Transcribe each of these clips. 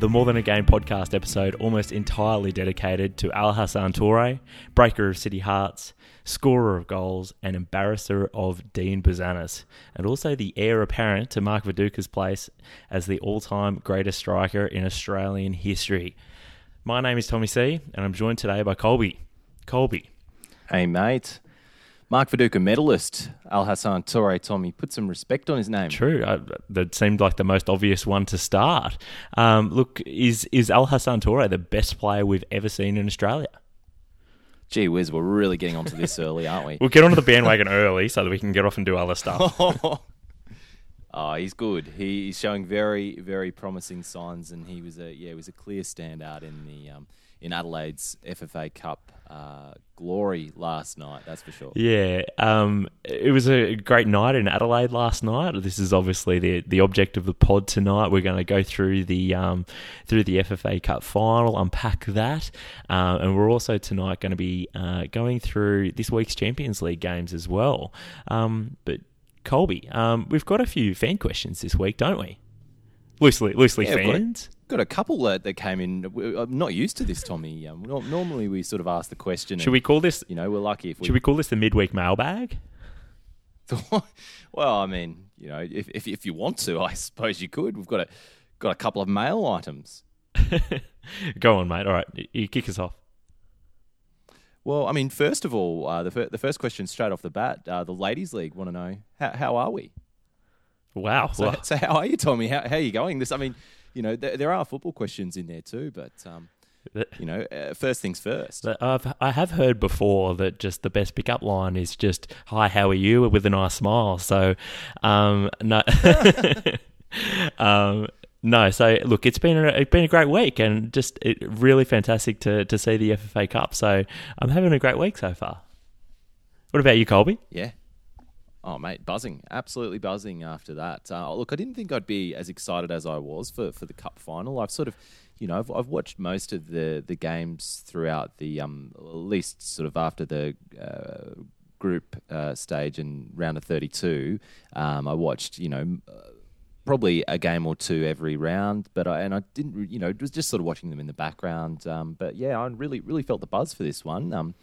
the More Than a Game podcast episode almost entirely dedicated to Al Hassan Toure, breaker of City Hearts, scorer of goals, and embarrasser of Dean Bouzanis, and also the heir apparent to Mark Viduka's place as the all time greatest striker in Australian history. My name is Tommy C, and I'm joined today by Colby. Colby, Hey, mate. Mark Viduka medalist, Al Hassan Toure Tommy. Put some respect on his name. True. Uh, that seemed like the most obvious one to start. Um, look, is is Al Hassan Toure the best player we've ever seen in Australia? Gee whiz, we're really getting onto this early, aren't we? We'll get onto the bandwagon early so that we can get off and do other stuff. oh, he's good. He, he's showing very, very promising signs, and he was a yeah, he was a clear standout in the um, in Adelaide's FFA Cup uh, glory last night. That's for sure. Yeah, um, it was a great night in Adelaide last night. This is obviously the the object of the pod tonight. We're going to go through the um, through the FFA Cup final, unpack that, uh, and we're also tonight going to be uh, going through this week's Champions League games as well. Um, but Colby, um, we've got a few fan questions this week, don't we? Loosely, loosely Yeah, we've got a- fans. Got a couple that, that came in. I'm not used to this, Tommy. Um, normally, we sort of ask the question. Should and, we call this? You know, we're lucky if we Should we call this the midweek mailbag? well, I mean, you know, if, if if you want to, I suppose you could. We've got a got a couple of mail items. Go on, mate. All right, you- you kick us off. Well, I mean, first of all, uh, the fir- the first question straight off the bat, uh, the ladies' league want to know how how are we? Wow. So, so how are you, Tommy? How how are you going? This, I mean, you know, there, there are football questions in there too, but um, you know, uh, first things first. I've, I have heard before that just the best pickup line is just "Hi, how are you?" with a nice smile. So, um, no, um, no. So look, it's been a, it's been a great week and just it, really fantastic to to see the FFA Cup. So I'm having a great week so far. What about you, Colby? Yeah. Oh, mate, buzzing. Absolutely buzzing after that. Uh, look, I didn't think I'd be as excited as I was for, for the Cup final. I've sort of, you know, I've, I've watched most of the, the games throughout the, um, at least sort of after the uh, group uh, stage and round of 32. Um, I watched, you know, uh, probably a game or two every round, but I, and I didn't, you know, it was just sort of watching them in the background. Um, but yeah, I really, really felt the buzz for this one. Um,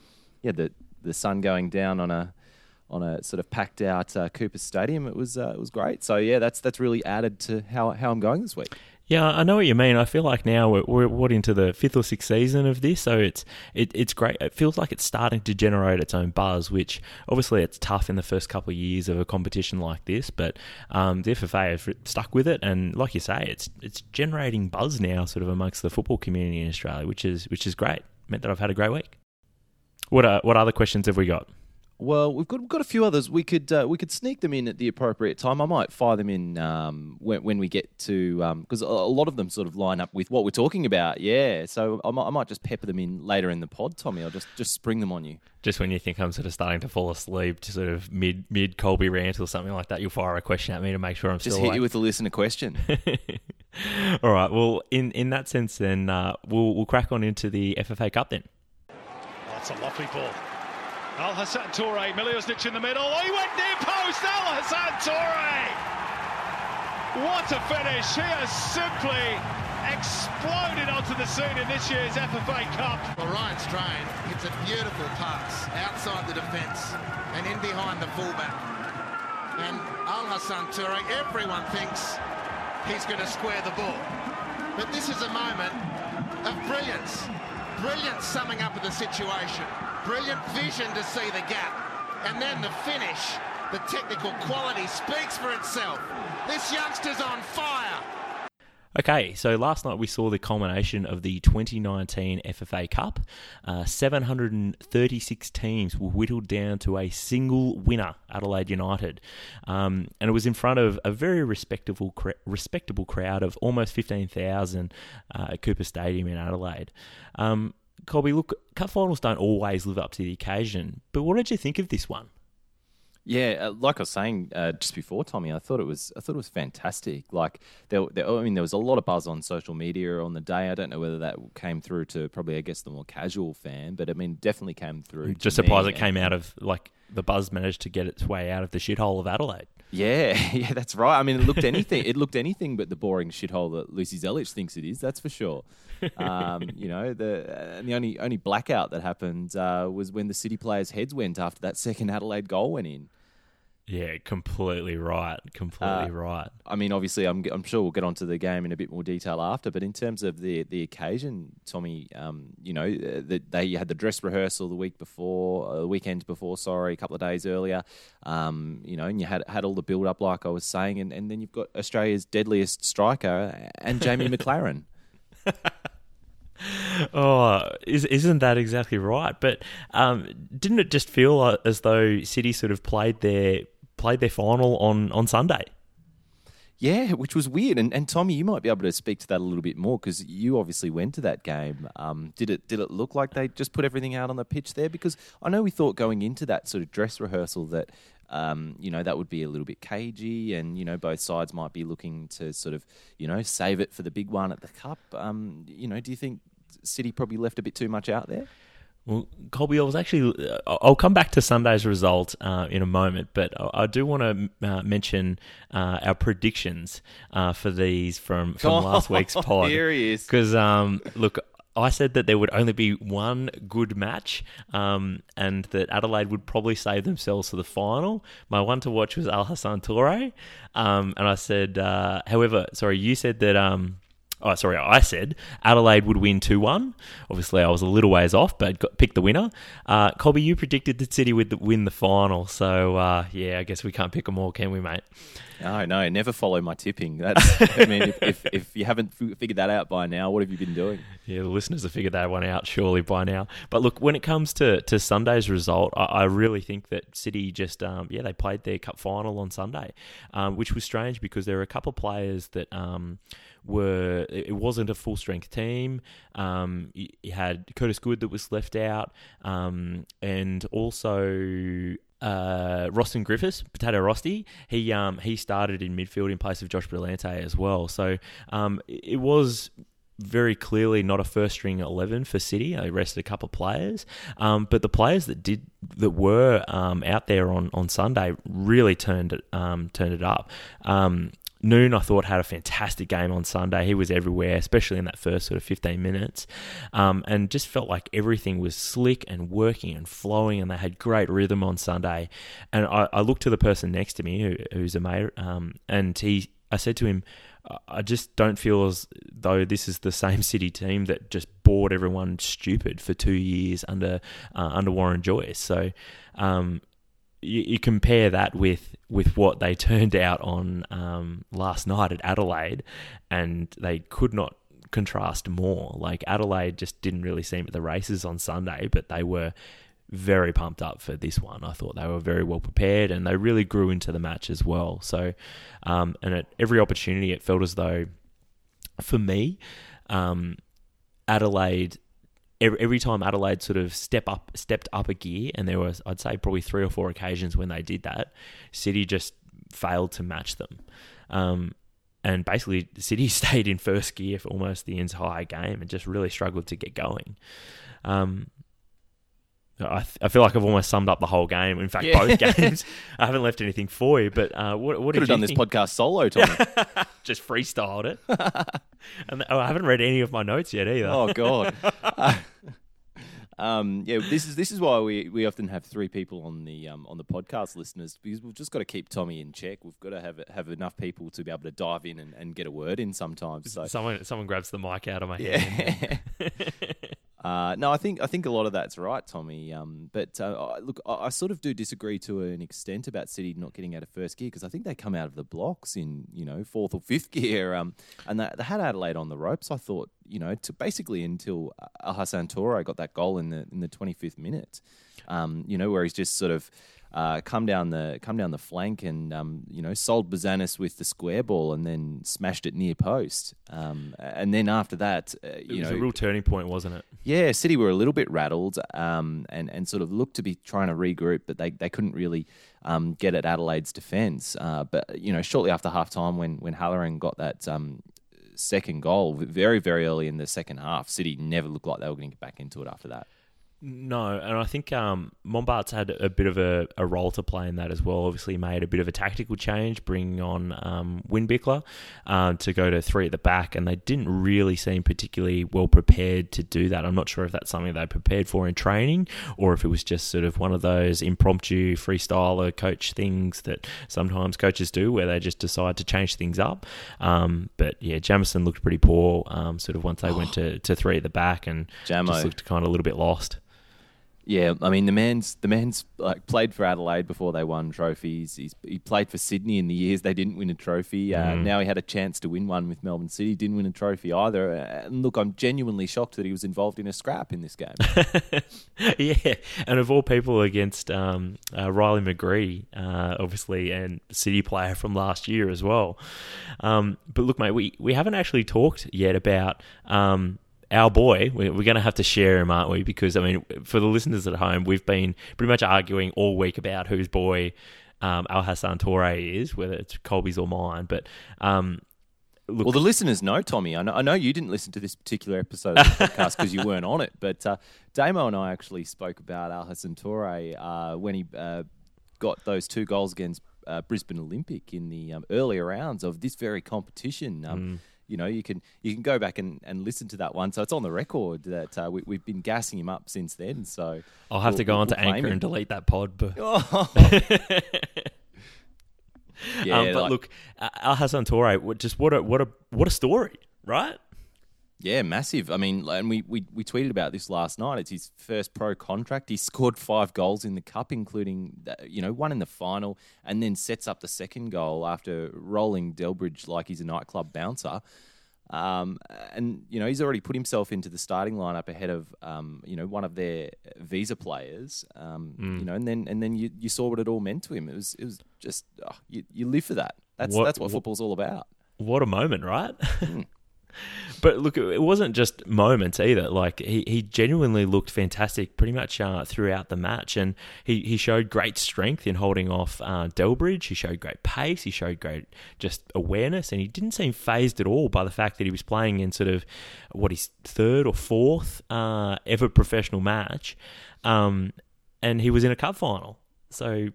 yeah, the the sun going down on a on a sort of packed out uh, Coopers Stadium. It was uh, it was great. So yeah, that's that's really added to how how I'm going this week. Yeah, I know what you mean. I feel like now we're, we're what into the fifth or sixth season of this, so it's it, it's great. It feels like it's starting to generate its own buzz, which obviously it's tough in the first couple of years of a competition like this. But um, the FFA have stuck with it, and like you say, it's it's generating buzz now, sort of amongst the football community in Australia, which is which is great. Meant that I've had a great week. What uh, what other questions have we got? Well, we've got we've got a few others. We could uh, we could sneak them in at the appropriate time. I might fire them in um, when when we get to because a a lot of them sort of line up with what we're talking about. Yeah, so I might, I might just pepper them in later in the pod, Tommy. I'll just just spring them on you. Just when you think I'm sort of starting to fall asleep, to sort of mid mid Colby rant or something like that, you'll fire a question at me to make sure I'm Just still hit awake. you with a listener question. All right. Well, in, in that sense, then uh, we'll we'll crack on into the FFA Cup then. That's a lovely ball. Al Hassan Toure, Mileusnic in the middle. Oh, he went near post. Al Hassan Toure. What a finish. He has simply exploded onto the scene in this year's FFA Cup. Well, Ryan Strain hits a beautiful pass outside the defence and in behind the fullback. And Al Hassan Toure, everyone thinks he's going to square the ball. But this is a moment of brilliance. Brilliant summing up of the situation. Brilliant vision to see the gap. And then the finish. The technical quality speaks for itself. This youngster's on fire. Okay, so last night we saw the culmination of the 2019 FFA Cup. Uh, 736 teams were whittled down to a single winner, Adelaide United, um, and it was in front of a very respectable, respectable crowd of almost 15,000 uh, at Coopers Stadium in Adelaide. Um, Colby, look, cup finals don't always live up to the occasion, but what did you think of this one? Yeah, uh, like I was saying uh, just before, Tommy, I thought it was I thought it was fantastic. Like there, there, I mean, there was a lot of buzz on social media on the day. I don't know whether that came through to probably, I guess, the more casual fan, but I mean, definitely came through. Just surprised it came out of like the buzz managed to get its way out of the shithole of Adelaide. Yeah, yeah, that's right. I mean, it looked anything. it looked anything but the boring shithole that Lucy Zelic thinks it is. That's for sure. Um, you know, the and the only only blackout that happened uh, was when the City players' heads went after that second Adelaide goal went in. Yeah, completely right. Completely uh, right. I mean, obviously, I'm, I'm sure we'll get onto the game in a bit more detail after. But in terms of the the occasion, Tommy, um, you know, uh, the, they had the dress rehearsal the week before, uh, the weekend before, sorry, a couple of days earlier. Um, you know, and you had had all the build up, like I was saying, and, and then you've got Australia's deadliest striker and Jamie Maclaren. oh, is, isn't that exactly right? But um, didn't it just feel as though City sort of played their played their final on, on Sunday. Yeah, which was weird. And, and Tommy, you might be able to speak to that a little bit more because you obviously went to that game. Um, did it did it look like they just put everything out on the pitch there? Because I know we thought going into that sort of dress rehearsal that um, you know that would be a little bit cagey, and you know both sides might be looking to sort of you know save it for the big one at the cup. Um, you know, do you think City probably left a bit too much out there? Well, Colby, I was actually. Uh, I'll come back to Sunday's result uh, in a moment, but I, do want to uh, mention uh, our predictions uh, for these from, from oh, last week's pod. Here he is. Because, um, look, I said that there would only be one good match um, and that Adelaide would probably save themselves for the final. My one to watch was Al Hassan Toure. Um, and I said, uh, however, sorry, you said that. Oh, sorry, I said Adelaide would win 2 1. Obviously, I was a little ways off, but got, picked the winner. Uh, Colby, you predicted that City would win the final. So, uh, yeah, I guess we can't pick them all, can we, mate? No, no, never follow my tipping. That's, I mean, if, if, if, you haven't figured that out by now, what have you been doing? Yeah, the listeners have figured that one out surely by now. But look, when it comes to, to Sunday's result, I, I really think that City just, um, yeah, they played their cup final on Sunday, um, which was strange because there were a couple of players that. Um, were it wasn't a full strength team. Um, you, had Curtis Good that was left out, um, and also uh, Rostyn Griffiths, Potato Rosty, he um, he started in midfield in place of Josh Brillante as well. So um, it was very clearly not a first string eleven for City. They rested a couple of players, um, but the players that did that were um, out there on, on Sunday really turned it um, turned it up. Noone, I thought, had a fantastic game on Sunday. He was everywhere, especially in that first sort of 15 minutes, um, and just felt like everything was slick and working and flowing, and they had great rhythm on Sunday. And I, I looked to the person next to me, who, who's a mate, um, and he, I said to him, I just don't feel as though this is the same City team that just bored everyone stupid for two years under uh, under Warren Joyce. So um, you, you, compare that with with what they turned out on um, last night at Adelaide, and they could not contrast more. Like Adelaide just didn't really seem at the races on Sunday, but they were very pumped up for this one. I thought they were very well prepared, and they really grew into the match as well. So, um, and at every opportunity, it felt as though, for me, um, Adelaide every, every time Adelaide sort of step up, stepped up a gear, and there was, I'd say, probably three or four occasions when they did that, City just failed to match them. Um, and basically, City stayed in first gear for almost the entire game and just really struggled to get going. Um, I, th- I feel like I've almost summed up the whole game. In fact, yeah. both games. I haven't left anything for you. But uh, what, what could have done think? this podcast solo, Tommy? Just freestyled it. and oh, I haven't read any of my notes yet either. Oh God. Uh, um, yeah, this is this is why we, we often have three people on the um, on the podcast listeners because we've just got to keep Tommy in check. We've got to have have enough people to be able to dive in and, and get a word in sometimes. So someone someone grabs the mic out of my yeah. hand. Uh, no, I think I think a lot of that's right, Tommy. Um, but uh, look, I, I, sort of do disagree to an extent about City not getting out of first gear because I think they come out of the blocks in you know fourth or fifth gear, um, and they, they, had Adelaide on the ropes. I thought you know to basically until Alhassan Toure got that goal in the in the twenty fifth minute, um, you know where he's just sort of uh, come down the come down the flank and um, you know sold Bouzanis with the square ball and then smashed it near post. Um, and then after that, uh, you it was know, a real turning point, wasn't it? Yeah, City were a little bit rattled um, and and sort of looked to be trying to regroup, but they, they couldn't really um, get at Adelaide's defence. Uh, but you know, shortly after half time, when when Halloran got that um, second goal, very very early in the second half, City never looked like they were going to get back into it after that. No, and I think um, Mombaerts had a bit of a, a, role to play in that as well. Obviously, made a bit of a tactical change, bringing on um, Windbichler uh, to go to three at the back, and they didn't really seem particularly well prepared to do that. I'm not sure if that's something they prepared for in training, or if it was just sort of one of those impromptu freestyler coach things that sometimes coaches do, where they just decide to change things up. Um, but yeah, Jamieson looked pretty poor, um, sort of once they oh. went to, to three at the back, and Jamo. just looked kind of a little bit lost. Yeah, I mean the man's the man's like played for Adelaide before they won trophies. He's he played for Sydney in the years they didn't win a trophy. Uh, mm. Now he had a chance to win one with Melbourne City, didn't win a trophy either. And look, I'm genuinely shocked that he was involved in a scrap in this game. yeah, and of all people against um, uh, Riley McGree, uh, obviously, and City player from last year as well. Um, but look, mate, we we haven't actually talked yet about. Um, our boy, we're, going to have to share him, aren't we? Because, I mean, for the listeners at home, we've been pretty much arguing all week about whose boy um, Alhassan Toure is, whether it's Colby's or mine. But um, Look, well, the listeners know, Tommy. I know, I know, you didn't listen to this particular episode of the podcast because you weren't on it, but uh, Damo and I actually spoke about Alhassan Toure uh, when he uh, got those two goals against uh, Brisbane Olympic in the um, earlier rounds of this very competition. Um, mm you know, you can you can go back and, and listen to that one. So it's on the record that uh, we, have been gassing him up since then. So I'll have we'll, to go we'll, on to we'll Anchor and delete that pod. But, oh. yeah, um, but like, look, Alhassan Toure, just what a what a what a story, right? Yeah, massive. I mean, and we, we, we tweeted about this last night. It's his first pro contract. He scored five goals in the cup, including you know one in the final, and then sets up the second goal after rolling Delbridge like he's a nightclub bouncer. Um, and you know he's already put himself into the starting lineup ahead of um, you know one of their visa players. Um, mm. You know, and then and then you, you saw what it all meant to him. It was it was just oh, you, you live for that. That's what, that's what football's all about. What a moment, right? But look, it wasn't just moments either. Like he, he genuinely looked fantastic pretty much uh, throughout the match, and he, he showed great strength in holding off uh, Delbridge. He showed great pace. He showed great just awareness, and he didn't seem phased at all by the fact that he was playing in sort of what his third or fourth uh, ever professional match, um, and he was in a cup final. So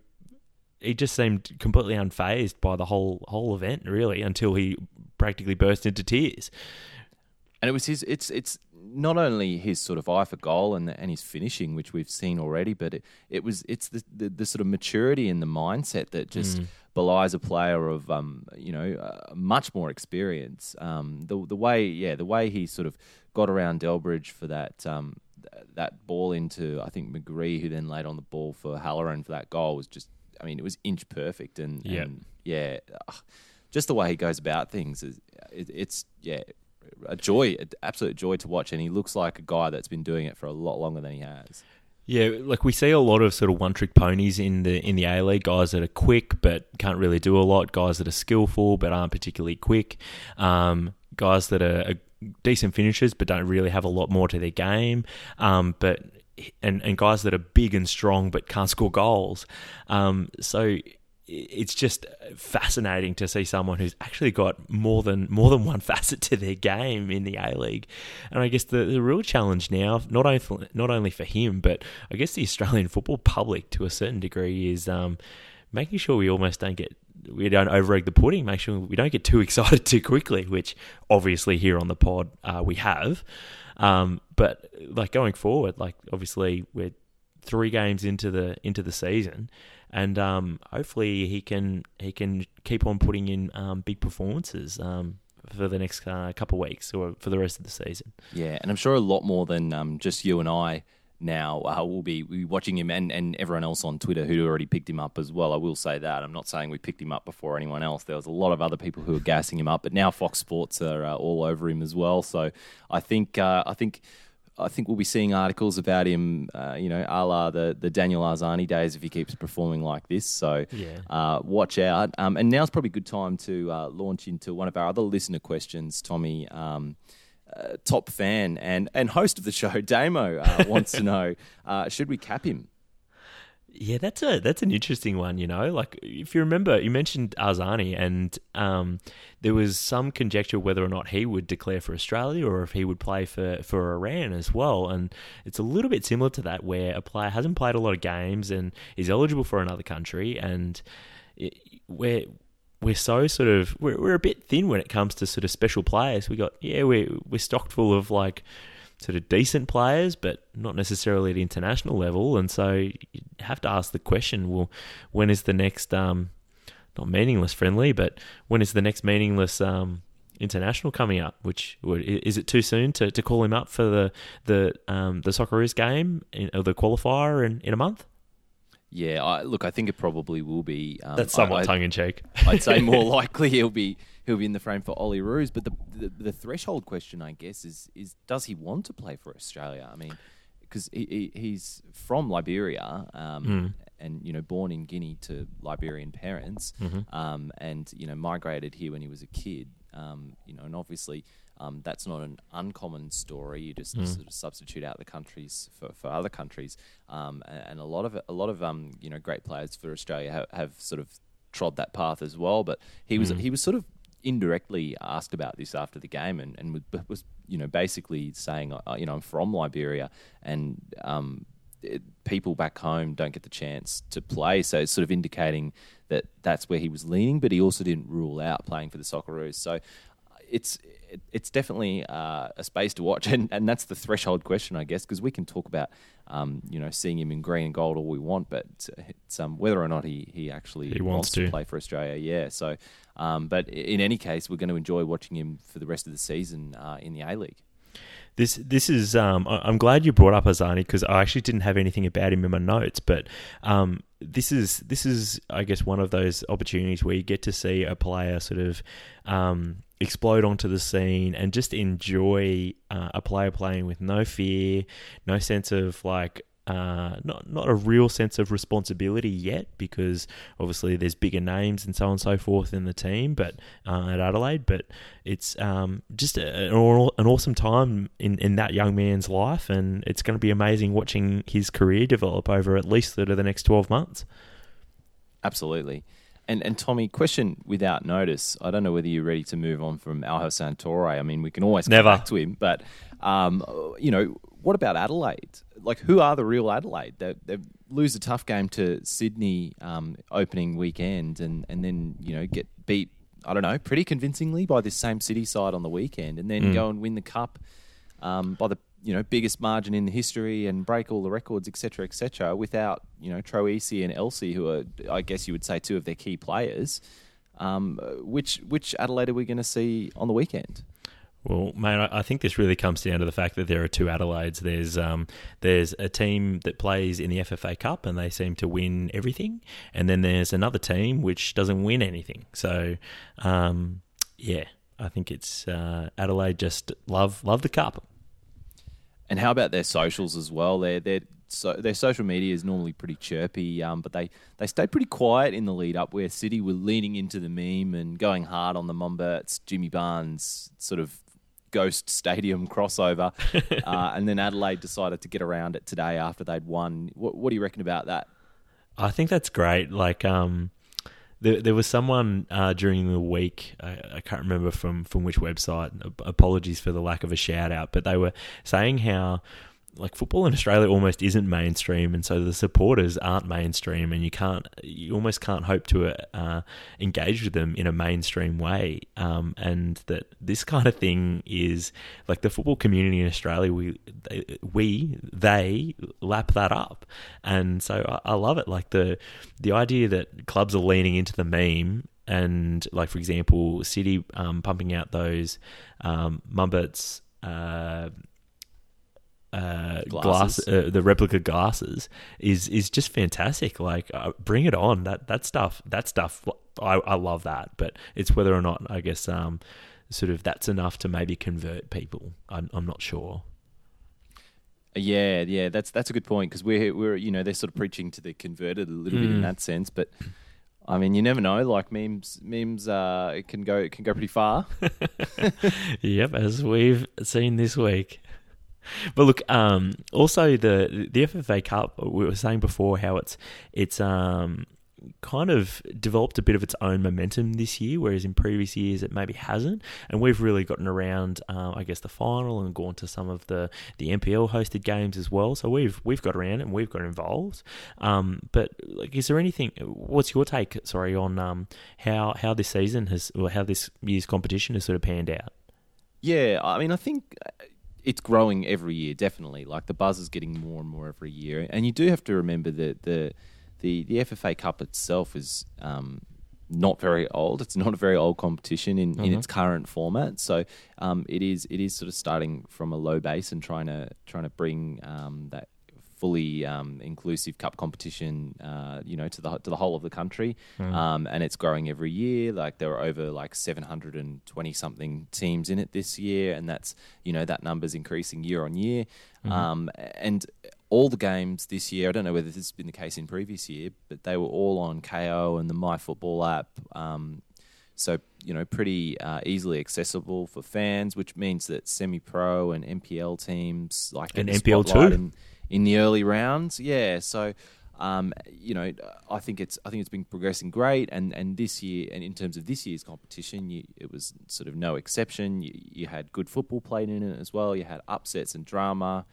he just seemed completely unfazed by the whole whole event, really, until he practically burst into tears. And it was his. It's it's not only his sort of eye for goal and and his finishing, which we've seen already, but it, it was it's the, the, the sort of maturity and the mindset that just mm. belies a player of um you know uh, much more experience. Um the the way yeah the way he sort of got around Delbridge for that um that ball into I think McGree, who then laid on the ball for Halloran for that goal was just I mean it was inch perfect and, yep. and yeah. Just the way he goes about things is it, it's yeah a joy, an absolute joy to watch. And he looks like a guy that's been doing it for a lot longer than he has. Yeah, like we see a lot of sort of one trick ponies in the in the A League, guys that are quick but can't really do a lot, guys that are skillful but aren't particularly quick, um, guys that are, are, decent finishers but don't really have a lot more to their game, um, but and and guys that are big and strong but can't score goals. Um, so it's just fascinating to see someone who's actually got more than more than one facet to their game in the A League, and I guess the, the real challenge now, not only for, not only for him, but I guess the Australian football public to a certain degree, is um, making sure we almost don't get we don't over egg the pudding, make sure we don't get too excited too quickly, which obviously here on the pod uh, we have. Um, but like going forward, like obviously we're three games into the into the season and um, hopefully he can he can keep on putting in um, big performances. Um, for the next uh, couple of weeks or for the rest of the season. Yeah, and I'm sure a lot more than um, just you and I now uh, be, will be watching him and, and everyone else on Twitter who'd already picked him up as well. I will say that. I'm not saying we picked him up before anyone else. There was a lot of other people who were gassing him up, but now Fox Sports are uh, all over him as well. So I think uh, I think I think we'll be seeing articles about him, uh, you know, a la the, the Daniel Arzani days if he keeps performing like this. So Yeah. uh, watch out. Um, and now's probably a good time to uh, launch into one of our other listener questions. Tommy, um, uh, top fan and, and host of the show, Damo, uh, wants to know uh, should we cap him? Yeah, that's a that's an interesting one. You know, like if you remember, you mentioned Arzani, and um, there was some conjecture whether or not he would declare for Australia or if he would play for for Iran as well. And it's a little bit similar to that, where a player hasn't played a lot of games and is eligible for another country, and it, we're we're so sort of we're we're a bit thin when it comes to sort of special players. We got yeah, we're we're stocked full of like sort of decent players, but not necessarily at international level. And so you have to ask the question: Well, when is the next um, not meaningless friendly, but when is the next meaningless um, international coming up? Which is it too soon to, to call him up for the the um, the Socceroos game in, or the qualifier in, in a month? Yeah, I, look, I think it probably will be. Um, That's somewhat tongue in cheek. I'd say more likely he'll be he'll be in the frame for Olyroos. But the, the the threshold question, I guess, is is does he want to play for Australia? I mean, because he, he, he's from Liberia, um, and you know, born in Guinea to Liberian parents, um, and you know, migrated here when he was a kid. Um, you know, and obviously. Um, that's not an uncommon story. You just sort of substitute out the countries for, for other countries, um, and, and a lot of a lot of um, you know great players for Australia have, have sort of trod that path as well. But he was he was sort of indirectly asked about this after the game, and, and was, was you know basically saying uh, you know I'm from Liberia, and um, it, people back home don't get the chance to play. So it's sort of indicating that that's where he was leaning, but he also didn't rule out playing for the Socceroos. So it's it, it's definitely uh, a space to watch, and, and that's the threshold question, I guess, because we can talk about um, you know seeing him in green and gold all we want, but it's um, whether or not he he actually He wants to. play for Australia, yeah. So, um, but in any case, we're going to enjoy watching him for the rest of the season uh, in the A League. This this is um, I'm glad you brought up Arzani because I actually didn't have anything about him in my notes, but um, this is this is I guess one of those opportunities where you get to see a player sort of um, explode onto the scene and just enjoy uh, a player playing with no fear, no sense of like uh, not not a real sense of responsibility yet because obviously there's bigger names and so on and so forth in the team, but uh, at Adelaide, but it's um, just a, an, awesome time in, in that young man's life, and it's going to be amazing watching his career develop over at least the next twelve months. Absolutely. And and Tommy, question without notice. I don't know whether you're ready to move on from Al Hassan Toure. I mean, we can always come Never. back to him, but um, you know, what about Adelaide? Like, who are the real Adelaide? They, they lose a tough game to Sydney um, opening weekend, and and then you know get beat. I don't know, pretty convincingly by this same City side on the weekend, and then go and win the cup um, by the you know biggest margin in the history and break all the records, etc., etc. Without you know Troisi and Elsie, who are I guess you would say two of their key players. Um, which which Adelaide are we going to see on the weekend? Well, mate, I think this really comes down to the fact that there are two Adelaides. There's um, there's a team that plays in the FFA Cup and they seem to win everything, and then there's another team which doesn't win anything. So, um, yeah, I think it's uh, Adelaide just love love the cup. And how about their socials as well? Their their so their social media is normally pretty chirpy, um, but they, they stayed pretty quiet in the lead up. Where City were leaning into the meme and going hard on the Mombaerts, Jimmy Barnes sort of ghost stadium crossover, uh, and then Adelaide decided to get around it today after they'd won. What, what do you reckon about that? I think that's great. Like, um, there, there was someone uh, during the week. I, I can't remember from from which website. Apologies for the lack of a shout out, but they were saying how like football in Australia almost isn't mainstream, and so the supporters aren't mainstream, and you can't, you almost can't hope to uh, engage with them in a mainstream way. Um, and that this kind of thing is like the football community in Australia. We, they, we, they lap that up, and so I, I love it. Like the the idea that clubs are leaning into the meme and like for example, City um, pumping out those um, uh, uh, glass, uh, the replica glasses is is just fantastic. Like, uh, bring it on. That that stuff, that stuff, I, I love that. But it's whether or not, I guess, um, sort of that's enough to maybe convert people. I'm, I'm not sure. Yeah, yeah, that's that's a good point because we're we're you know they're sort of preaching to the converted a little bit in that sense, but I mean you never know. Like memes, memes uh, can go can go pretty far. Yep, as we've seen this week. But look, um, also the the FFA Cup. We were saying before how it's it's um, kind of developed a bit of its own momentum this year, whereas in previous years it maybe hasn't. And we've really gotten around, um, I guess, the final and gone to some of the, the NPL hosted games as well. So we've we've got around and we've got involved. Um, but like, is there anything? What's your take? Sorry, on um, how how this season has or how this year's competition has sort of panned out. Yeah, I mean, I think uh, it's growing every year. Definitely, like the buzz is getting more and more every year, and you do have to remember that the the the FFA Cup itself is um, not very old. It's not a very old competition in, in its current format. So um, it is it is sort of starting from a low base and trying to trying to bring um, that fully um, inclusive cup competition, uh, you know, to the to the whole of the country, um, and it's growing every year. Like there are over like seven hundred and twenty something teams in it this year, and that's you know that number's increasing year on year. Um, and all the games this year, I don't know whether this has been the case in previous year, but they were all on Kayo and the My Football app. Um, so you know, pretty uh, easily accessible for fans, which means that semi-pro and NPL teams like And the NPL too. in, in the early rounds. Yeah, so um, you know, I think it's I think it's been progressing great, and, and this year, and in terms of this year's competition, you, it was sort of no exception. You, you had good football played in it as well. You had upsets and drama.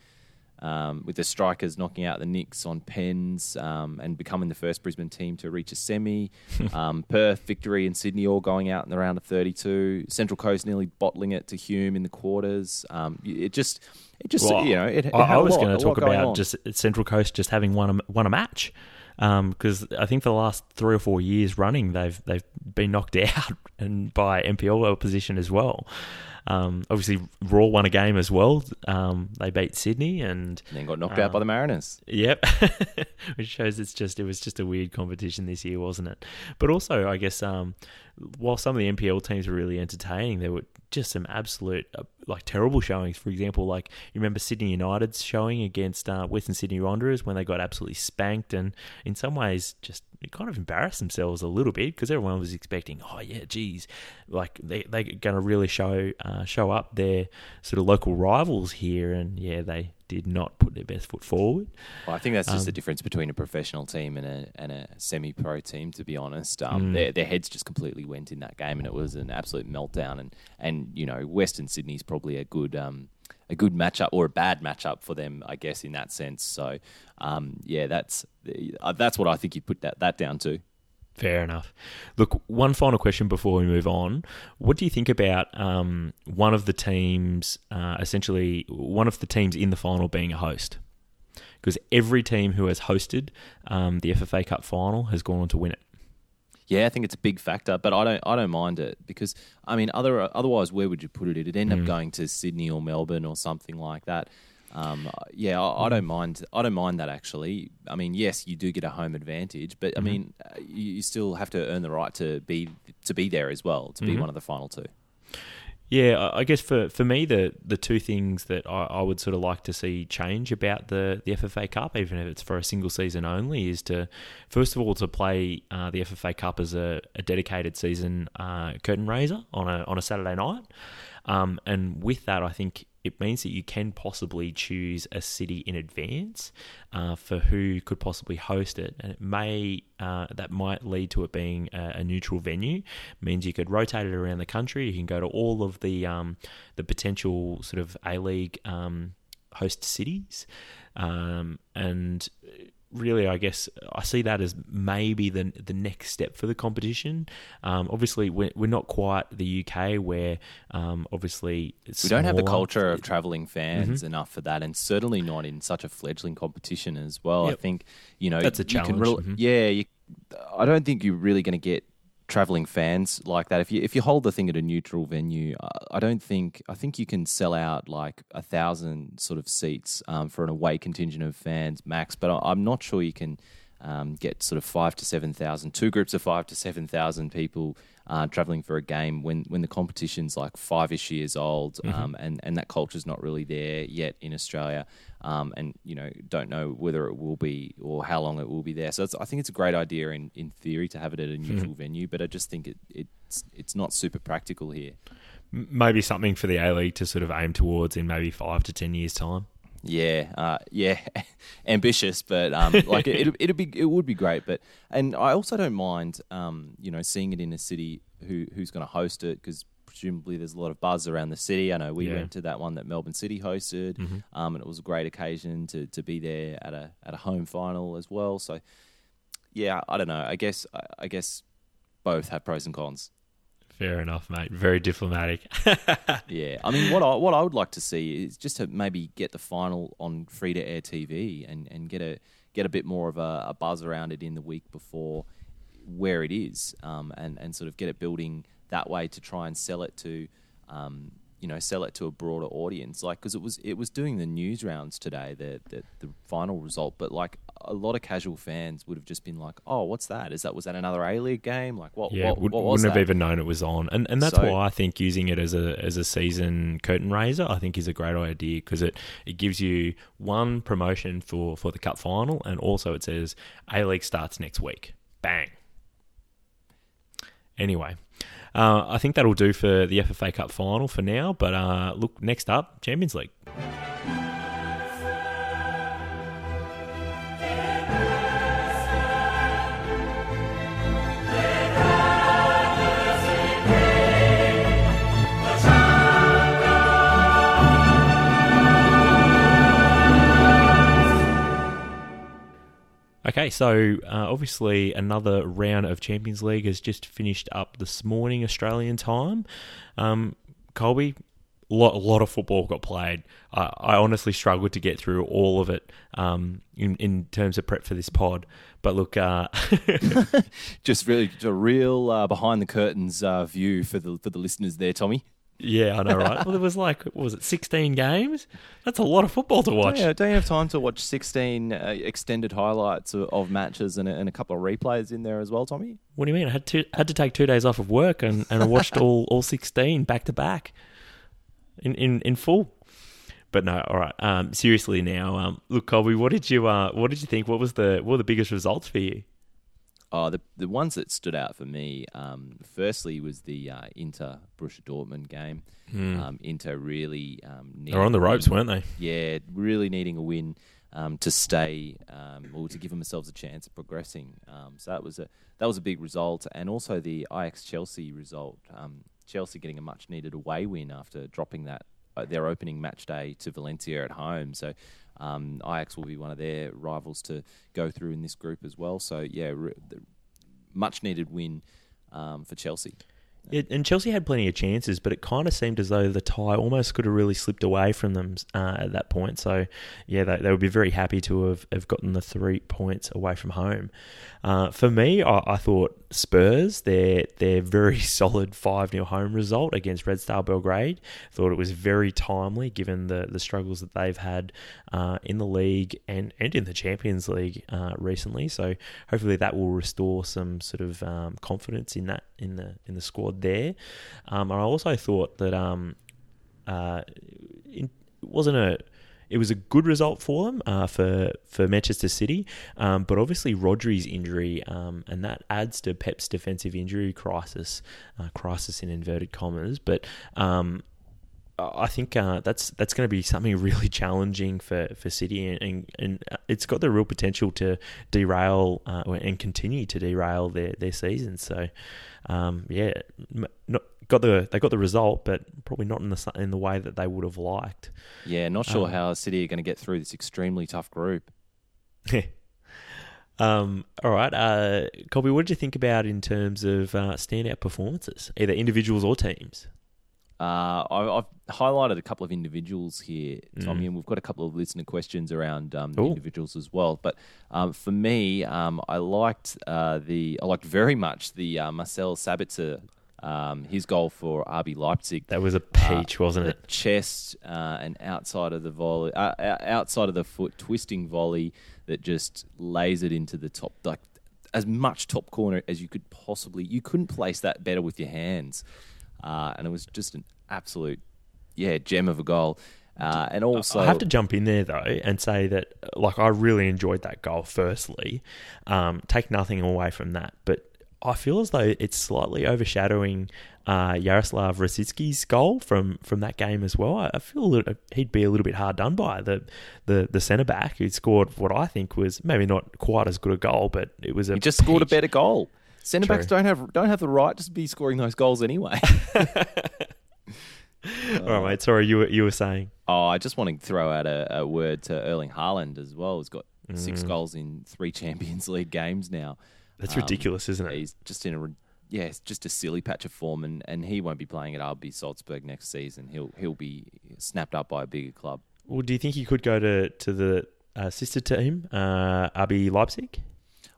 Um, with the strikers knocking out the Knicks on pens um, and becoming the first Brisbane team to reach a semi. um, Perth, Victory, and Sydney all going out in the round of 32. Central Coast nearly bottling it to Hume in the quarters. Um, it just, it just, Well, you know, it, it I, I was going to talk about just Central Coast just having won a, won a match because I think for the last three or four years running they've they've been knocked out and by NPL opposition as well. Um, obviously, Raw won a game as well. Um, they beat Sydney and and then got knocked out by the Mariners. Yep, which shows it's just it was just a weird competition this year, wasn't it? But also, I guess um, while some of the NPL teams were really entertaining, there were just some absolute uh, like terrible showings. For example, like you remember Sydney United's showing against uh, Western Sydney Wanderers when they got absolutely spanked, and in some ways just kind of embarrassed themselves a little bit because everyone was expecting, oh yeah, geez, like they they're going to really show uh, show up their sort of local rivals here, and yeah, they did not put their best foot forward. Well, I think that's just Um, the difference between a professional team and a and a semi-pro team. To be honest, Mm. um, their their heads just completely went in that game, and it was an absolute meltdown. And and you know, Western Sydney's probably a good um, a good matchup or a bad matchup for them, I guess, in that sense. So, um, yeah, that's uh, that's what I think you put that that down to. Fair enough. Look, one final question before we move on. What do you think about um, one of the teams, uh, essentially, one of the teams in the final being a host? Because every team who has hosted um, the FFA Cup final has gone on to win it. Yeah, I think it's a big factor, but I don't I don't mind it because I mean, other otherwise, where would you put it? It'd end Mm. up going to Sydney or Melbourne or something like that. Um, yeah, I, I don't mind. I don't mind that actually. I mean, yes, you do get a home advantage, but Mm-hmm. I mean, uh, you, you still have to earn the right to be to be there as well, to be Mm-hmm. one of the final two. Yeah, I I guess for, for me, the, the two things that I, I would sort of like to see change about the, the FFA Cup, even if it's for a single season only, is to, first of all, to play uh, the FFA Cup as a, a dedicated season uh, curtain raiser on a, on a Saturday night. Um, and with that, I think it means that you can possibly choose a city in advance uh, for who could possibly host it, and it may uh, that might lead to it being a, a neutral venue. It means you could rotate it around the country. You can go to all of the um, the potential sort of A League um, host cities, um, and really, I guess I see that as maybe the the next step for the competition. Um, obviously, we're, we're not quite the UK where um, obviously it's We don't have the culture of traveling fans Mm-hmm. enough for that, and certainly not in such a fledgling competition as well. I think you know That's a challenge, rel- mhm. Yeah, you, I don't think you're really going to get traveling fans like that. If you if you hold the thing at a neutral venue, I don't think I think you can sell out like a thousand sort of seats um, for an away contingent of fans max. But I'm not sure you can um, get sort of five to seven thousand, two groups of five to seven thousand people uh, traveling for a game when when the competition's like five ish years old, mm-hmm. um, and and that culture's not really there yet in Australia, um, and you know don't know whether it will be or how long it will be there. So I think it's a great idea in, in theory to have it at a neutral mm-hmm. venue, but I just think it, it's it's not super practical here. Maybe something for the A League to sort of aim towards in maybe five to ten years' time. Yeah, uh, yeah, ambitious, but um, like it, it, it'd be, it would be great. But and I also don't mind, um, you know, seeing it in a city who who's going to host it because presumably there's a lot of buzz around the city. I know we yeah. went to that one that Melbourne City hosted, mm-hmm. um, and it was a great occasion to to be there at a at a home final as well. So yeah, I don't know. I guess I guess both have pros and cons. Fair enough, mate. Very diplomatic. yeah, I mean, what I what I would like to see is just to maybe get the final on free to air TV and, and get a get a bit more of a, a buzz around it in the week before where it is, um, and and sort of get it building that way to try and sell it to um, you know sell it to a broader audience like because it was it was doing the news rounds today the, the, the final result but like a lot of casual fans would have just been like oh what's that is that was that another a league game like what yeah what, would, what wouldn't that? have even known it was on and and that's so, why I think using it as a as a season curtain raiser I think is a great idea because it it gives you one promotion for for the cup final and also it says a league starts next week bang anyway uh, I think that'll do for the FFA Cup final for now. But uh, look, next up, Champions League. Okay, so uh, obviously another round of Champions League has just finished up this morning Australian time. Um, Colby, a lot, lot of football got played. I, I honestly struggled to get through all of it um, in, in terms of prep for this pod. But look, uh, just really a real uh, behind the curtains uh, view for the for the listeners there, Tommy. Yeah, I know, right? well, there was like, was it, 16 games? That's a lot of football to watch. Don't you, don't you have time to watch 16 uh, extended highlights of, of matches and a, and a, couple of replays in there as well, Tommy? What do you mean? I had to, had to take two days off of work and, and I watched all, all 16 back to back in, in, in full. But no, all right. Um, seriously now, um, look, Colby, what did you uh, what did you think? What was the what were the biggest results for you? Oh, the the ones that stood out for me, um, firstly, was the uh, Inter Borussia Dortmund game. Mm. Um, Inter really um, they're on the ropes, weren't they? Yeah, really needing a win um, to stay um, or to give themselves a chance of progressing. Um, so that was a that was a big result, and also the Ajax Chelsea result. Um, Chelsea getting a much needed away win after dropping that uh, their opening match day to Valencia at home. So um, Ajax will be one of their rivals to go through in this group as well. So yeah, re- much needed win um, for Chelsea. And Chelsea had plenty of chances, but it kind of seemed as though the tie almost could have really slipped away from them uh, at that point. So, yeah, they, they would be very happy to have, have gotten the three points away from home. Uh, for me, I, I, thought Spurs, their their very solid 5 0 home result against Red Star Belgrade, thought it was very timely given the, the struggles that they've had uh, in the league and, and in the Champions League uh, recently. So hopefully that will restore some sort of um, confidence in that in the in the squad there. Um, I also thought that um, uh, it wasn't a it was a good result for them uh, for for Manchester City, um, but obviously Rodri's injury um, and that adds to Pep's defensive injury crisis, uh, crisis in inverted commas. But um, I think uh, that's that's going to be something really challenging for, for City, and, and, and it's got the real potential to derail uh, and continue to derail their, their season. So, um, yeah, not, got the they got the result, but probably not in the in the way that they would have liked. Yeah, not sure um, how City are going to get through this extremely tough group. um, all right, uh, Colby, what did you think about in terms of uh, standout performances, either individuals or teams? Uh, I, I've highlighted a couple of individuals here, Mm. Tommy, and we've got a couple of listener questions around um, the individuals as well. But um, for me, um, I liked uh, the I liked very much the uh, Marcel Sabitzer, um, his goal for RB Leipzig. That was a peach, wasn't the it? chest uh, and outside of the volley, uh, uh, outside of the foot, twisting volley that just lays it into the top, like as much top corner as you could possibly. You couldn't place that better with your hands, uh, and it was just an absolute, yeah, gem of a goal. Uh, and also, I have to jump in there though and say that, like, I really enjoyed that goal. Firstly, um, take nothing away from that, but I feel as though it's slightly overshadowing uh, Yaroslav Rakitskiy's goal from, from that game as well. I, I feel a little, he'd be a little bit hard done by the the, the centre back who scored what I think was maybe not quite as good a goal, but it was a he just scored a better goal. Centre backs don't have don't have the right to be scoring those goals anyway. All right, mate. Sorry, you were, you were saying. Oh, I just want to throw out a, a word to Erling Haaland as well. He's got six goals in three Champions League games now. That's Um, ridiculous, isn't it? He's just in a yeah, it's just a silly patch of form, and, and he won't be playing at RB Salzburg next season. He'll he'll be snapped up by a bigger club. Well, do you think he could go to to the uh, sister team, uh, RB Leipzig,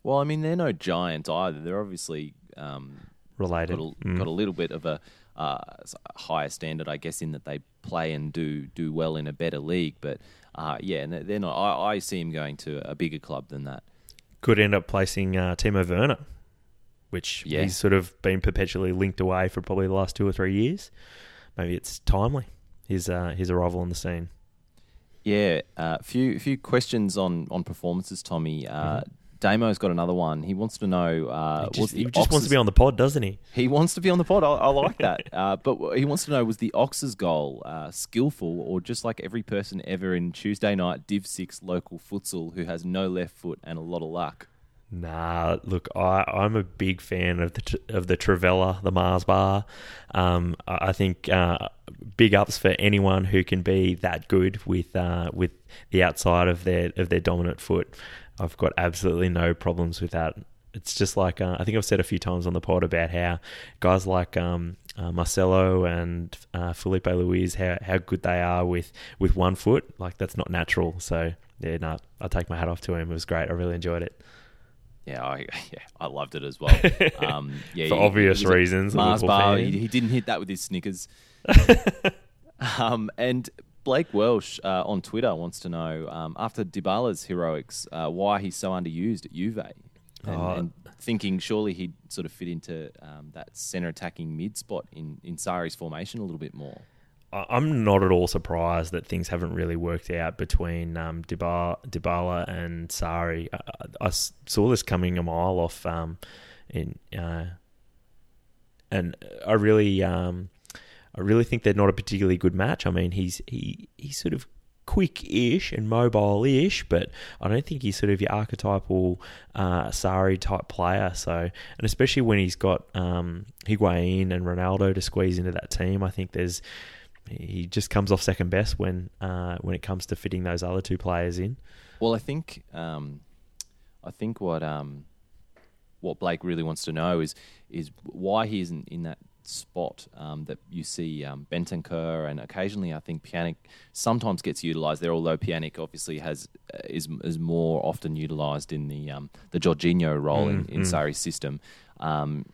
Well, I mean they're no giant either. They're obviously um, related? got a, Mm. got a little bit of a uh, higher standard, I guess, in that they play and do do well in a better league. But uh, yeah, and they're not. I, I see him going to a bigger club than that. Could end up placing uh, Timo Werner, which Yeah. he's sort of been perpetually linked away for probably the last two or three years. Maybe it's timely his uh, his arrival on the scene. Yeah, a uh, few few questions on on performances, Tommy. Uh, Damo's got another one. He wants to know. Uh, he just, he just wants to be on the pod, doesn't he? He wants to be on the pod. I, I like that. Uh, but he wants to know: was the Ox's goal uh, skillful, or just like every person ever in Tuesday night Div Six local futsal who has no left foot and a lot of luck? Nah, look, I, I'm a big fan of the of the trivela, the Mars Bar. Um, I I think uh, big ups for anyone who can be that good with uh, with the outside of their of their dominant foot. I've got absolutely no problems with that. It's just like uh, I think I've said a few times on the pod about how guys like um, uh, Marcelo and uh, Filipe Luis how how good they are with with one foot. Like that's not natural. So yeah, no, I take my hat off to him. It was great. I really enjoyed it. Yeah, I, yeah, I loved it as well. Um, yeah, For he- obvious he reasons, Mars bar. He, he didn't hit that with his Snickers. um, and Blake Welsh uh, on Twitter wants to know um, after Dybala's heroics, uh, why he's so underused at Juve, and, Oh. and thinking surely he'd sort of fit into um, that centre attacking mid spot in in Sarri's formation a little bit more. I- I'm not at all surprised that things haven't really worked out between um, Dybala, Dybala and Sari. I saw this coming a mile off, um, in uh, and I really, um, I really think they're not a particularly good match. I mean, he's he he's sort of quick-ish and mobile-ish, but I don't think he's sort of your archetypal uh, type player. So, and especially when he's got um, Higuain and Ronaldo to squeeze into that team, I think there's he just comes off second best when uh, when it comes to fitting those other two players in. Well, I think um, I think what um, what Blake really wants to know is is why he isn't in that spot um, that you see um, Bentancur and occasionally I think Pjanic sometimes gets utilised there. Although Pjanic obviously has uh, is is more often utilised in the um, the Jorginho role in, in Mm, mm. Sarri's system. Um,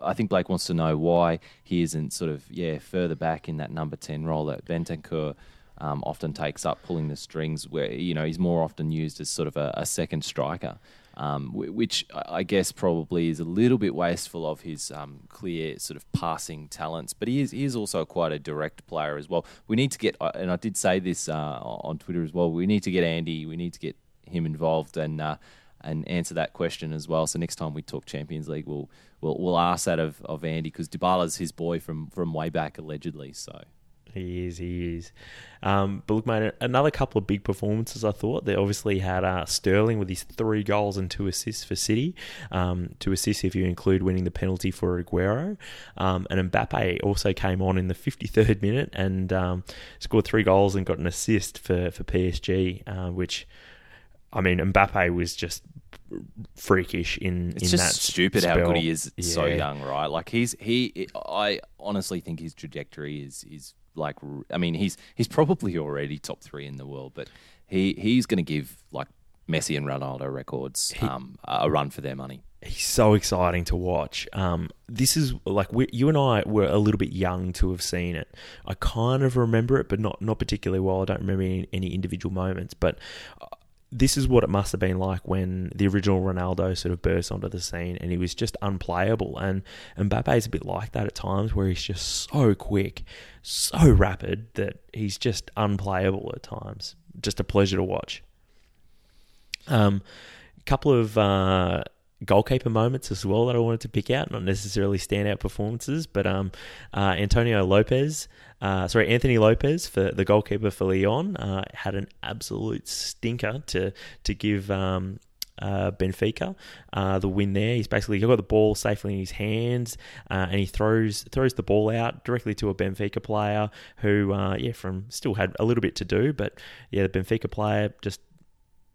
I think Blake wants to know why he isn't sort of yeah further back in that number ten role that Bentancur um, often takes up, pulling the strings. Where you know he's more often used as sort of a, a second striker, um, which I guess probably is a little bit wasteful of his um, clear sort of passing talents. But he is he is also quite a direct player as well. We need to get, uh, and I did say this uh, on Twitter as well. We need to get Andy. We need to get him involved and. Uh, and answer that question as well. So next time we talk Champions League, we'll we'll, we'll ask that of, of Andy because Dybala's his boy from from way back allegedly. So He is, he is. Um, but look, mate, another couple of big performances. I thought they obviously had uh, Sterling with his three goals and two assists for City. Um, two assists if you include winning the penalty for Aguero. Um, and Mbappe also came on in the 53rd minute and um, scored three goals and got an assist for for PSG, uh, which. I mean, Mbappe was just freakish in It's in just that stupid how good he is so young, right? Like he's he. I honestly think his trajectory is is like. I mean, he's he's probably already top three in the world, but he he's going to give like Messi and Ronaldo records um, a run for their money. he's so exciting to watch. Um, this is like we, you and I were a little bit young to have seen it. I kind of remember it, but not not particularly well. I don't remember any, any individual moments, but. This is what it must have been like when the original Ronaldo sort of burst onto the scene and he was just unplayable. And Mbappe's a bit like that at times where he's just so quick, so rapid that he's just unplayable at times. Just a pleasure to watch. Um, a couple of uh, goalkeeper moments as well that I wanted to pick out, not necessarily standout performances, but um, uh, Antonio Lopez, uh, sorry, Anthony Lopes for the goalkeeper for Lyon uh, had an absolute stinker to to give. Um, uh, Benfica, uh, the win there. He's basically got the ball safely in his hands, uh, and he throws throws the ball out directly to a Benfica player who, yeah, from still had a little bit to do, but yeah, the Benfica player just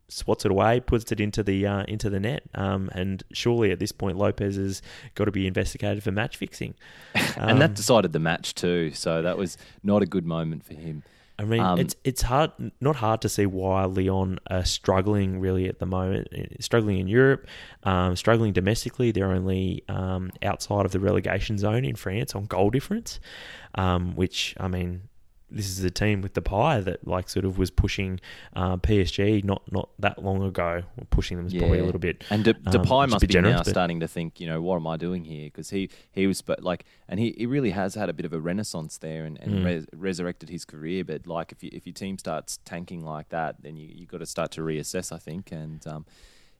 swats it away, puts it into the uh, into the net, um, and surely at this point Lopes has got to be investigated for match fixing. and Um, that decided the match too. So that was not a good moment for him. I mean, Um, it's it's hard, not hard to see why Lyon are struggling really at the moment, struggling in Europe, um, struggling domestically. They're only um, outside of the relegation zone in France on goal difference, um, which I mean, this is a team with the pie that like sort of was pushing uh, PSG not not that long ago. Pushing them is probably a little bit. And De- um, Depay must be generous, now but- starting to think, you know, what am I doing here? Because he he was, but like, and he, he really has had a bit of a renaissance there and, and Mm. res- resurrected his career. But like, if you, if your team starts tanking like that, then you you got to start to reassess, I think. And um,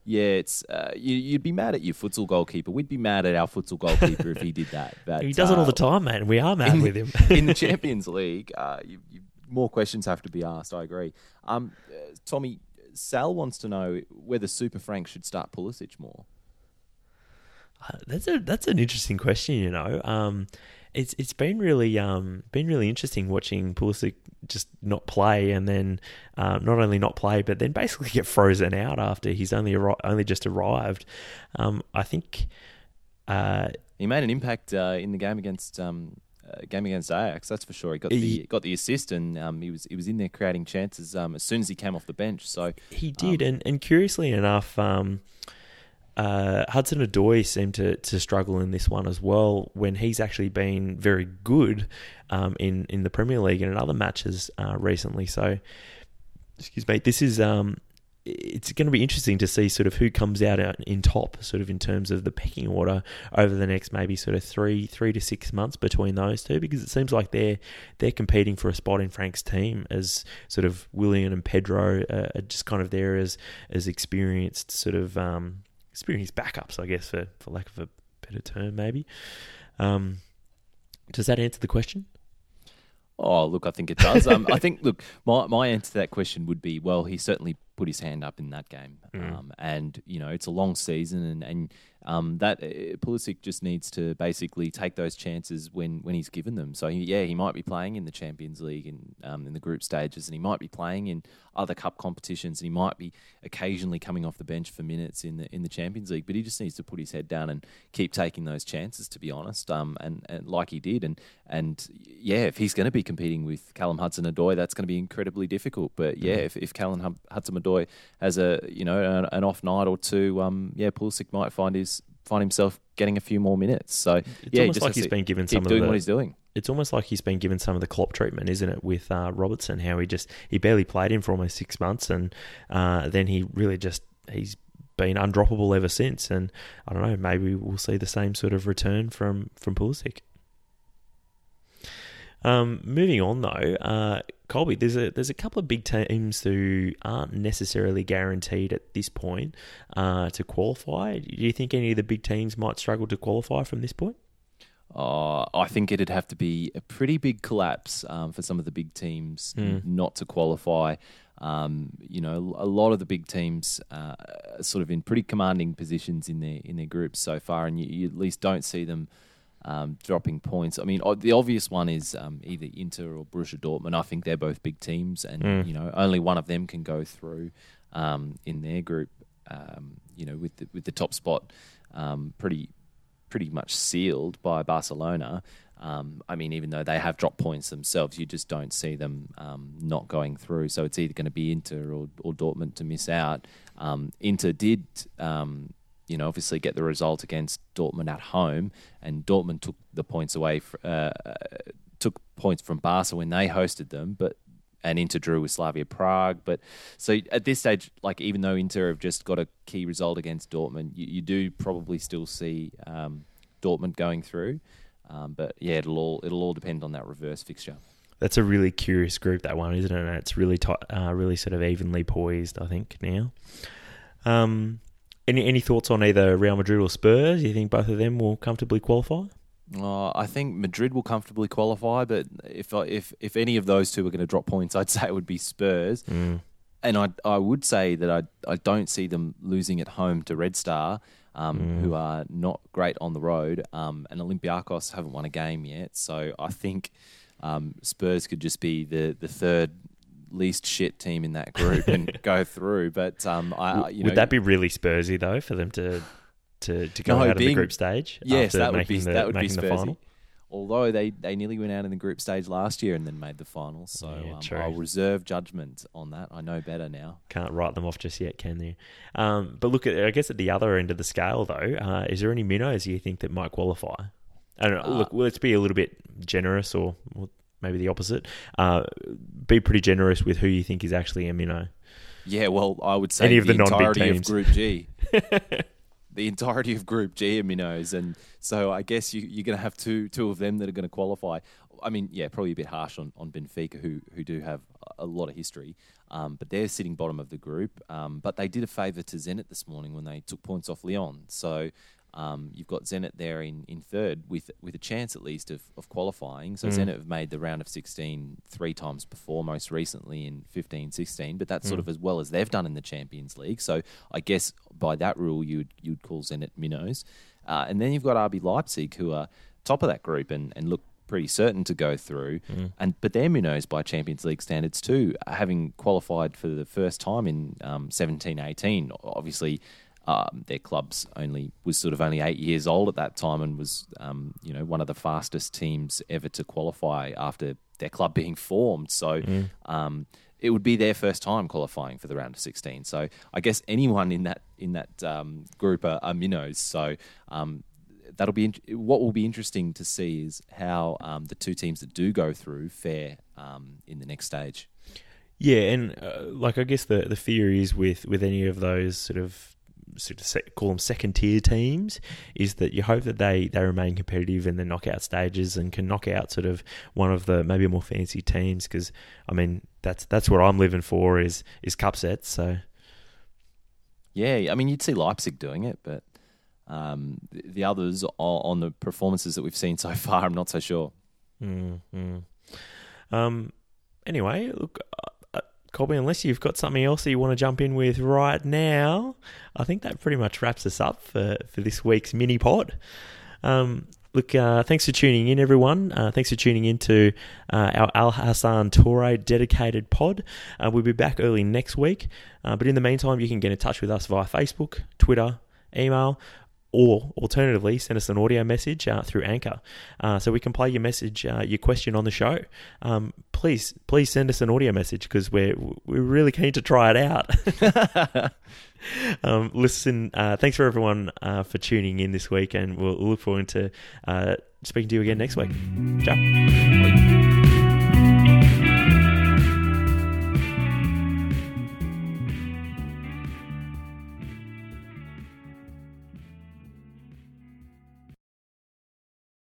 yeah, it's uh, you, you'd be mad at your futsal goalkeeper. We'd be mad at our futsal goalkeeper if he did that. But He does it all uh, the time, man. We are mad in, with him. in the Champions League, uh, you, you, more questions have to be asked. I agree. Um, uh, Tommy, Sal wants to know whether Super Frank should start Pulisic more. Uh, That's a that's an interesting question. You know, um, it's it's been really um, been really interesting watching Pulisic just not play and then um, not only not play but then basically get frozen out after he's only arri- only just arrived. Um, I think. Uh, He made an impact uh, in the game against um, uh, game against Ajax. That's for sure. He got He- the got the assist, and um, he was he was in there creating chances um, as soon as he came off the bench. So He did, and, and curiously enough, um, uh, Hudson Odoi seemed to, to struggle in this one as well. When he's actually been very good um, in in the Premier League and in other matches uh, recently. So, excuse me, this is um, it's going to be interesting to see sort of who comes out out in top, sort of in terms of the pecking order over the next maybe sort of three three to six months between those two, because it seems like they're they're competing for a spot in Frank's team as sort of Willian and Pedro uh, are just kind of there as as experienced sort of um, experienced backups, I guess, for for lack of a better term, maybe. Um, does that answer the question? Oh, look, I think it does. Um, I think, look, my, my answer to that question would be, well, he certainly put his hand up in that game. Mm. Um, and, you know, it's a long season, and, and um, that uh, Pulisic just needs to basically take those chances when, when he's given them. So, he, yeah, he might be playing in the Champions League and um, in the group stages, and he might be playing in other cup competitions, and he might be occasionally coming off the bench for minutes in the in the Champions League. But he just needs to put his head down and keep taking those chances, to be honest. Um, and, and like he did, and and yeah, if he's going to be competing with Callum Hudson-Odoi, that's going to be incredibly difficult. But yeah, if, if Callum Hudson-Odoi has a you know an, an off night or two, um, yeah, Pulisic might find his find himself getting a few more minutes. So It's yeah, almost like has been given some of doing the- what he's doing. it's almost like he's been given some of the Klopp treatment, isn't it, with uh, Robertson? How he just he barely played him for almost six months, and uh, then he really just he's been undroppable ever since. And I don't know, maybe we'll see the same sort of return from from Pulisic. Um, moving on though, uh, Colby, there's a there's a couple of big teams who aren't necessarily guaranteed at this point uh, to qualify. Do you think any of the big teams might struggle to qualify from this point? Uh, I think it'd have to be a pretty big collapse um, for some of the big teams Mm. not to qualify. Um, you know, a lot of the big teams uh, are sort of in pretty commanding positions in their in their groups so far, and you, you at least don't see them um, dropping points. I mean, o- the obvious one is um, either Inter or Borussia Dortmund. I think they're both big teams, and Mm. you know, only one of them can go through um, in their group. um, you know, with the, with the top spot um, pretty pretty much sealed by Barcelona. Um, I mean, even though they have dropped points themselves, you just don't see them um, not going through. So it's either going to be Inter or, or Dortmund to miss out. Um, Inter did, um, you know, obviously get the result against Dortmund at home, and Dortmund took the points away, uh, took points from Barca when they hosted them, but and Inter drew with Slavia Prague. But so at this stage, like even though Inter have just got a key result against Dortmund, you, you do probably still see um, Dortmund going through. Um, but yeah, it'll all it'll all depend on that reverse fixture. That's a really curious group, that one, isn't it? It's really t- uh, really sort of evenly poised, I think now. Um, any any thoughts on either Real Madrid or Spurs? Do you think both of them will comfortably qualify? Uh, I think Madrid will comfortably qualify, but if if if any of those two are going to drop points, I'd say it would be Spurs. Mm. And I I would say that I I don't see them losing at home to Red Star, um, mm. who are not great on the road. Um, and Olympiacos haven't won a game yet, so I think um, Spurs could just be the the third least shit team in that group and go through. But um, I, you would know, that be really Spursy though for them to to, to go No, out being- of the group stage? Yes, that would be the, that would be the Spursy. final? Although they, they nearly went out in the group stage last year and then made the finals, so Yeah, um. I'll reserve judgment on that. I know better now. Can't write them off just yet, can you? Um, but look, at I guess at the other end of the scale, though, uh, is there any minnows you think that might qualify? I don't know. Uh, look, let's be a little bit generous, or, or maybe the opposite. Uh, be pretty generous with who you think is actually a minnow. Yeah, well, I would say Any of the non-big entirety of. Group G. the entirety of Group G are minnows, and so I guess you, you're going to have two two of them that are going to qualify. I mean, yeah, probably a bit harsh on, on Benfica, who who do have a lot of history, um, but they're sitting bottom of the group. Um, but they did a favour to Zenit this morning when they took points off Lyon. So um, you've got Zenit there in, in third with with a chance at least of, of qualifying. So Mm. Zenit have made the round of 16 three times before, most recently in 15 16, but that's sort Mm. of as well as they've done in the Champions League. So I guess by that rule, you'd, you'd call Zenit minnows. Uh, and then you've got RB Leipzig, who are top of that group and, and look pretty certain to go through. Mm. And But they're minnows by Champions League standards too, having qualified for the first time in um, 17 18. Obviously, um, their clubs only was sort of only eight years old at that time and was um, you know one of the fastest teams ever to qualify after their club being formed. So um, it would be their first time qualifying for the round of 16. So I guess anyone in that in that um, group are, are minnows. So um, that'll be int- what will be interesting to see is how um, the two teams that do go through fare um, in the next stage. Yeah, and uh, like I guess the the fear is with with any of those sort of sort of call them second tier teams is that you hope that they they remain competitive in the knockout stages and can knock out sort of one of the maybe more fancy teams because I mean that's that's what I'm living for is is cup sets so Yeah, I mean, you'd see Leipzig doing it, but um, the, the others on, the performances that we've seen so far, I'm not so sure. mm, mm. um anyway look Colby unless you've got something else that you want to jump in with right now I think that pretty much wraps us up for for this week's mini pod Um, look, uh, thanks for tuning in, everyone. Uh, thanks for tuning in to uh, our Al Hassan Toure dedicated pod. Uh, we'll be back early next week. Uh, but in the meantime, you can get in touch with us via Facebook, Twitter, email, or alternatively, send us an audio message uh, through Anchor, uh, so we can play your message, uh, your question on the show. Um, please, please send us an audio message because we're we're really keen to try it out. um, listen, uh, thanks for everyone uh, for tuning in this week, and we'll look forward to uh, speaking to you again next week. Ciao.